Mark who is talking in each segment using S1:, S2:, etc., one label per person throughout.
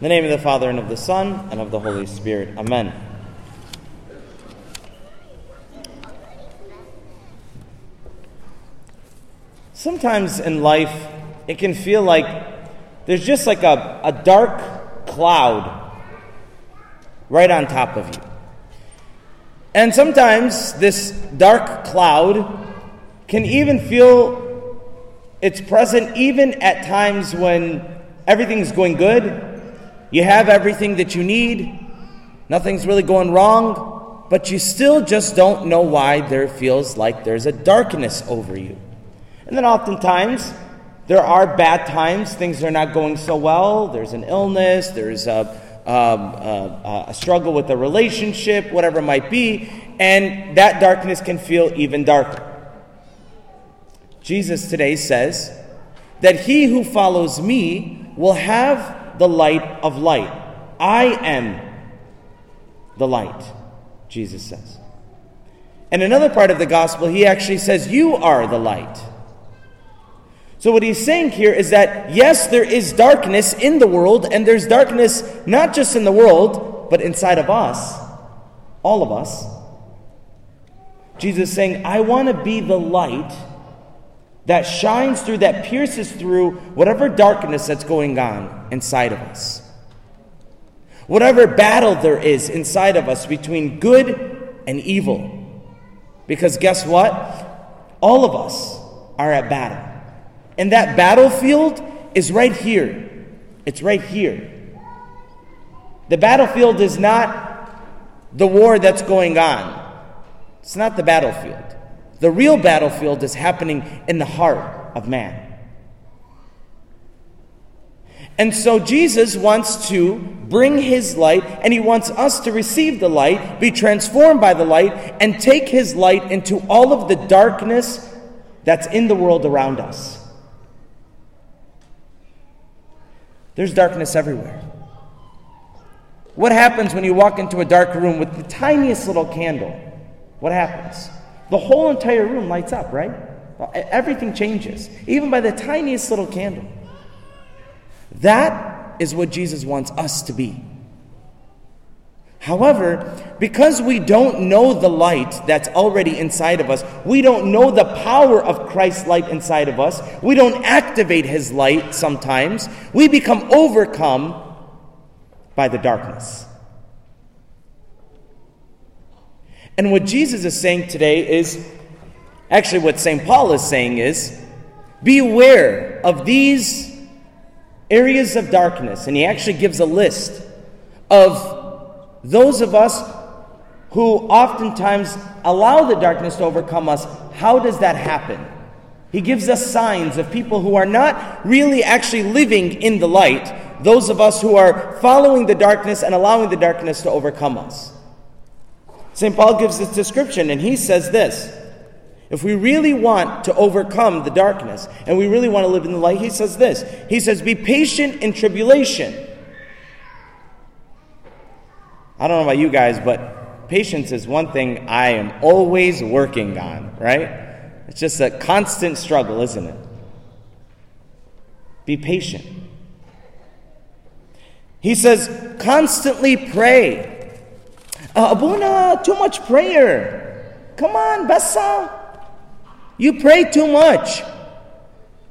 S1: In the name of the Father, and of the Son, and of the Holy Spirit. Amen. Sometimes in life, it can feel like there's just like a, a dark cloud right on top of you. And sometimes this dark cloud can even feel it's present even at times when everything's going good. You have everything that you need, nothing's really going wrong, but you still just don't know why there feels like there's a darkness over you. And then oftentimes, there are bad times, things are not going so well, there's an illness, there's a, um, a, a struggle with a relationship, whatever it might be, and that darkness can feel even darker. Jesus today says that he who follows me will have the light of light. I am the light, Jesus says. And another part of the gospel, he actually says, You are the light. So, what he's saying here is that yes, there is darkness in the world, and there's darkness not just in the world, but inside of us, all of us. Jesus is saying, I want to be the light that shines through, that pierces through whatever darkness that's going on inside of us. Whatever battle there is inside of us between good and evil. Because guess what? All of us are at battle. And that battlefield is right here. It's right here. The battlefield is not the war that's going on, it's not the battlefield. The real battlefield is happening in the heart of man. And so Jesus wants to bring his light, and he wants us to receive the light, be transformed by the light, and take his light into all of the darkness that's in the world around us. There's darkness everywhere. What happens when you walk into a dark room with the tiniest little candle? What happens? The whole entire room lights up, right? Everything changes, even by the tiniest little candle. That is what Jesus wants us to be. However, because we don't know the light that's already inside of us, we don't know the power of Christ's light inside of us, we don't activate His light sometimes, we become overcome by the darkness. And what Jesus is saying today is actually what St. Paul is saying is beware of these areas of darkness. And he actually gives a list of those of us who oftentimes allow the darkness to overcome us. How does that happen? He gives us signs of people who are not really actually living in the light, those of us who are following the darkness and allowing the darkness to overcome us. St. Paul gives this description, and he says this If we really want to overcome the darkness and we really want to live in the light, he says this He says, Be patient in tribulation. I don't know about you guys, but patience is one thing I am always working on, right? It's just a constant struggle, isn't it? Be patient. He says, constantly pray. Uh, Abuna, too much prayer. Come on, Bessa. You pray too much.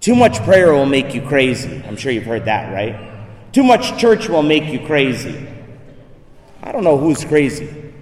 S1: Too much prayer will make you crazy. I'm sure you've heard that, right? Too much church will make you crazy. I don't know who's crazy.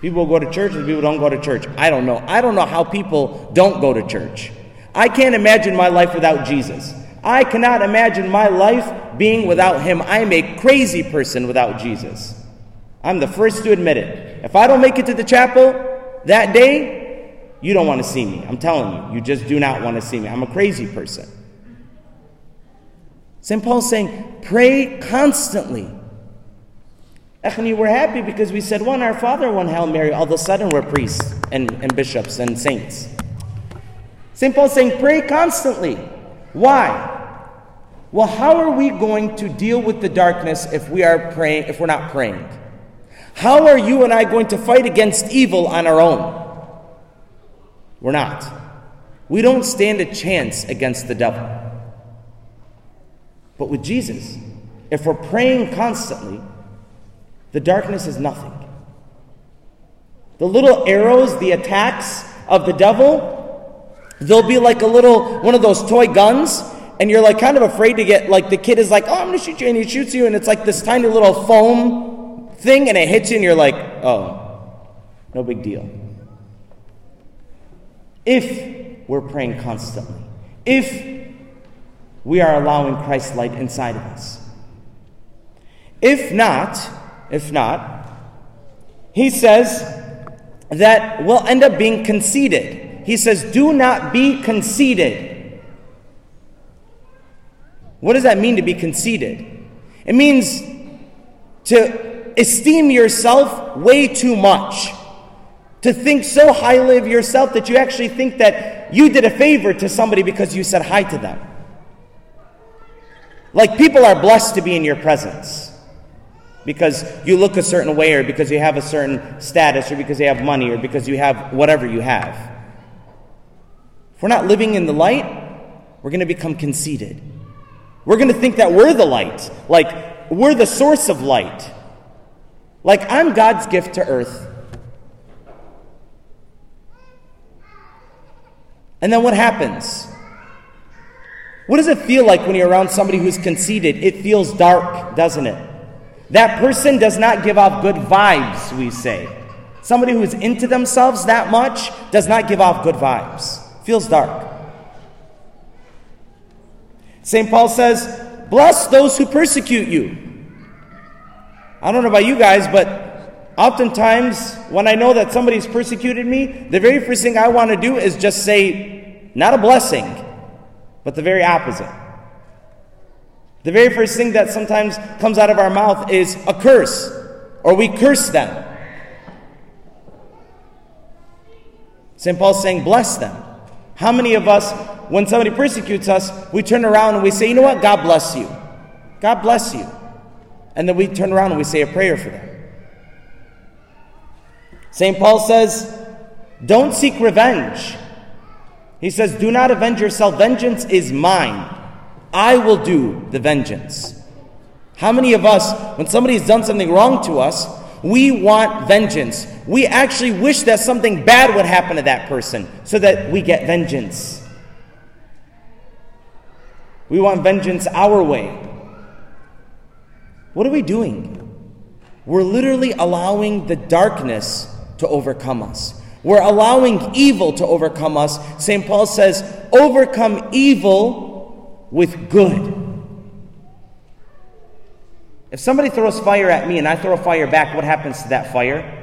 S1: People go to church and people don't go to church. I don't know. I don't know how people don't go to church. I can't imagine my life without Jesus. I cannot imagine my life being without Him. I'm a crazy person without Jesus. I'm the first to admit it. If I don't make it to the chapel that day, you don't want to see me. I'm telling you, you just do not want to see me. I'm a crazy person. St. Paul's saying, pray constantly. Echani, we're happy because we said one Our Father, one Hail Mary. All of a sudden, we're priests and, and bishops and saints. St. Paul's saying, pray constantly. Why? Well, how are we going to deal with the darkness if we are praying, if we're not praying? How are you and I going to fight against evil on our own? We're not. We don't stand a chance against the devil. But with Jesus, if we're praying constantly, the darkness is nothing. The little arrows, the attacks of the devil, they'll be like a little one of those toy guns, and you're like kind of afraid to get like the kid is like, oh, I'm gonna shoot you, and he shoots you, and it's like this tiny little foam thing, and it hits you, and you're like, oh, no big deal. If we're praying constantly, if we are allowing Christ's light inside of us. If not, if not, he says that we'll end up being conceited. He says, Do not be conceited. What does that mean to be conceited? It means to esteem yourself way too much. To think so highly of yourself that you actually think that you did a favor to somebody because you said hi to them. Like people are blessed to be in your presence because you look a certain way, or because you have a certain status, or because you have money, or because you have whatever you have. If we're not living in the light, we're going to become conceited. We're going to think that we're the light, like we're the source of light. Like I'm God's gift to earth. And then what happens? What does it feel like when you're around somebody who's conceited? It feels dark, doesn't it? That person does not give off good vibes, we say. Somebody who's into themselves that much does not give off good vibes. Feels dark. St. Paul says, Bless those who persecute you. I don't know about you guys, but oftentimes when I know that somebody's persecuted me, the very first thing I want to do is just say, not a blessing, but the very opposite. The very first thing that sometimes comes out of our mouth is a curse, or we curse them. St. Paul's saying, bless them. How many of us, when somebody persecutes us, we turn around and we say, you know what? God bless you. God bless you. And then we turn around and we say a prayer for them. St. Paul says, don't seek revenge. He says, Do not avenge yourself. Vengeance is mine. I will do the vengeance. How many of us, when somebody has done something wrong to us, we want vengeance? We actually wish that something bad would happen to that person so that we get vengeance. We want vengeance our way. What are we doing? We're literally allowing the darkness to overcome us. We're allowing evil to overcome us. St. Paul says, overcome evil with good. If somebody throws fire at me and I throw fire back, what happens to that fire?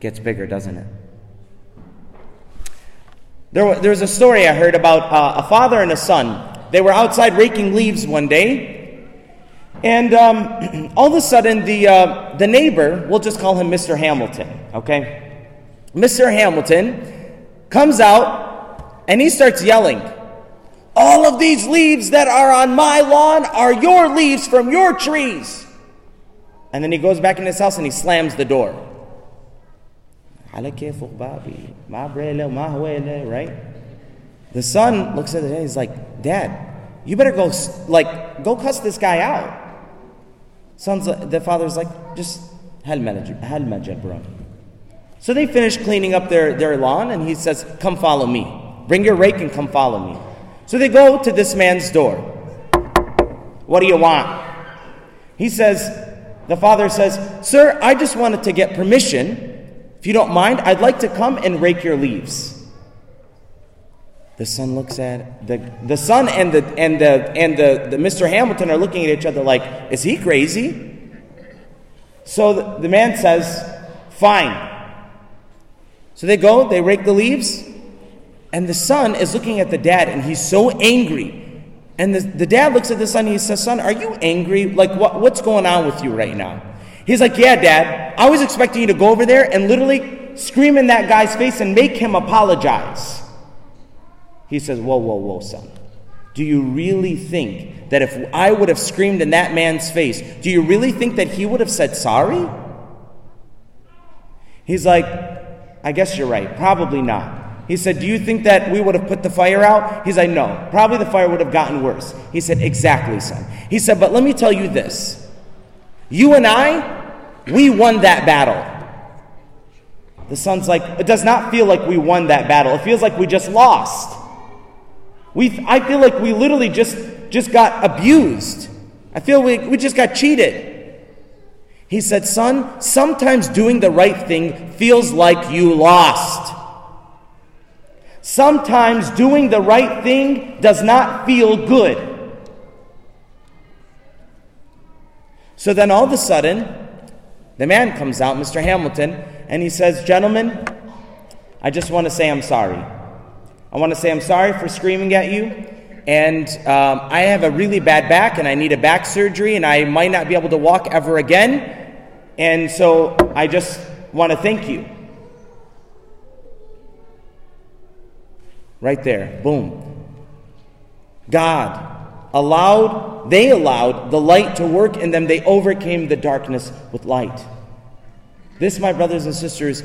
S1: Gets bigger, doesn't it? There, was a story I heard about uh, a father and a son. They were outside raking leaves one day, and um, all of a sudden, the, uh, the neighbor, we'll just call him Mr. Hamilton, okay? Mr. Hamilton comes out and he starts yelling, All of these leaves that are on my lawn are your leaves from your trees. And then he goes back in his house and he slams the door. Right? The son looks at it and he's like, Dad, you better go, like, go cuss this guy out. Son's, uh, the father's like, just hal majal, bro. So they finish cleaning up their, their lawn, and he says, Come follow me. Bring your rake and come follow me. So they go to this man's door. What do you want? He says, The father says, Sir, I just wanted to get permission. If you don't mind, I'd like to come and rake your leaves. The son looks at the the son and the and the and the, the Mr. Hamilton are looking at each other like, is he crazy? So the, the man says, Fine. So they go, they rake the leaves, and the son is looking at the dad and he's so angry. And the, the dad looks at the son and he says, Son, are you angry? Like, what, what's going on with you right now? He's like, Yeah, dad. I was expecting you to go over there and literally scream in that guy's face and make him apologize. He says, Whoa, whoa, whoa, son. Do you really think that if I would have screamed in that man's face, do you really think that he would have said sorry? He's like, I guess you're right. Probably not. He said, Do you think that we would have put the fire out? He's like, No, probably the fire would have gotten worse. He said, Exactly, son. He said, But let me tell you this you and I, we won that battle. The son's like, It does not feel like we won that battle. It feels like we just lost. We, I feel like we literally just, just got abused. I feel we, we just got cheated. He said, Son, sometimes doing the right thing feels like you lost. Sometimes doing the right thing does not feel good. So then all of a sudden, the man comes out, Mr. Hamilton, and he says, Gentlemen, I just want to say I'm sorry. I want to say I'm sorry for screaming at you. And um, I have a really bad back, and I need a back surgery, and I might not be able to walk ever again. And so I just want to thank you. Right there, boom. God allowed, they allowed the light to work in them. They overcame the darkness with light. This, my brothers and sisters,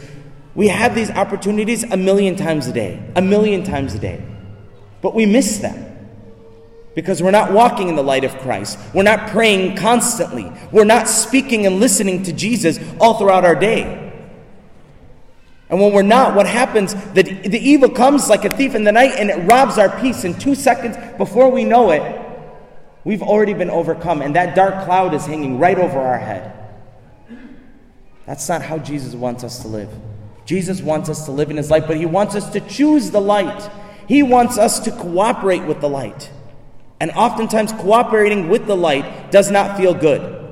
S1: we have these opportunities a million times a day, a million times a day. But we miss them because we're not walking in the light of Christ. We're not praying constantly. We're not speaking and listening to Jesus all throughout our day. And when we're not, what happens? The, the evil comes like a thief in the night and it robs our peace in two seconds before we know it. We've already been overcome, and that dark cloud is hanging right over our head. That's not how Jesus wants us to live. Jesus wants us to live in his light, but he wants us to choose the light. He wants us to cooperate with the light. And oftentimes, cooperating with the light does not feel good.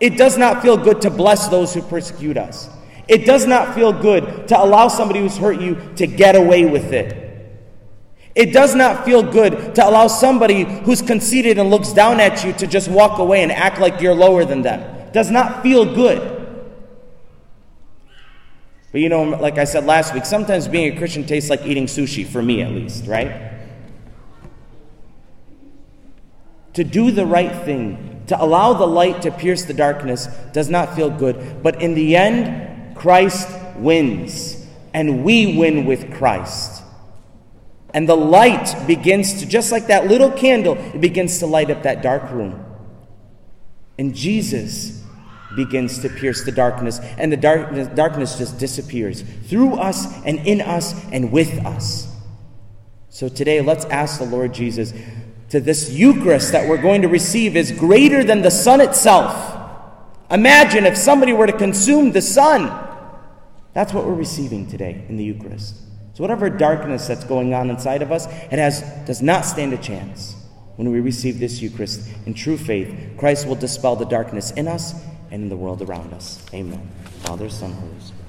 S1: It does not feel good to bless those who persecute us. It does not feel good to allow somebody who's hurt you to get away with it. It does not feel good to allow somebody who's conceited and looks down at you to just walk away and act like you're lower than them. Does not feel good. But you know, like I said last week, sometimes being a Christian tastes like eating sushi, for me at least, right? To do the right thing, to allow the light to pierce the darkness, does not feel good. But in the end, Christ wins, and we win with Christ. And the light begins to, just like that little candle, it begins to light up that dark room. And Jesus begins to pierce the darkness, and the darkness, darkness just disappears through us and in us and with us. So today, let's ask the Lord Jesus to this Eucharist that we're going to receive is greater than the sun itself. Imagine if somebody were to consume the sun. That's what we're receiving today in the Eucharist. So whatever darkness that's going on inside of us, it has does not stand a chance. When we receive this Eucharist in true faith, Christ will dispel the darkness in us and in the world around us. Amen. Father, Son, Holy Spirit.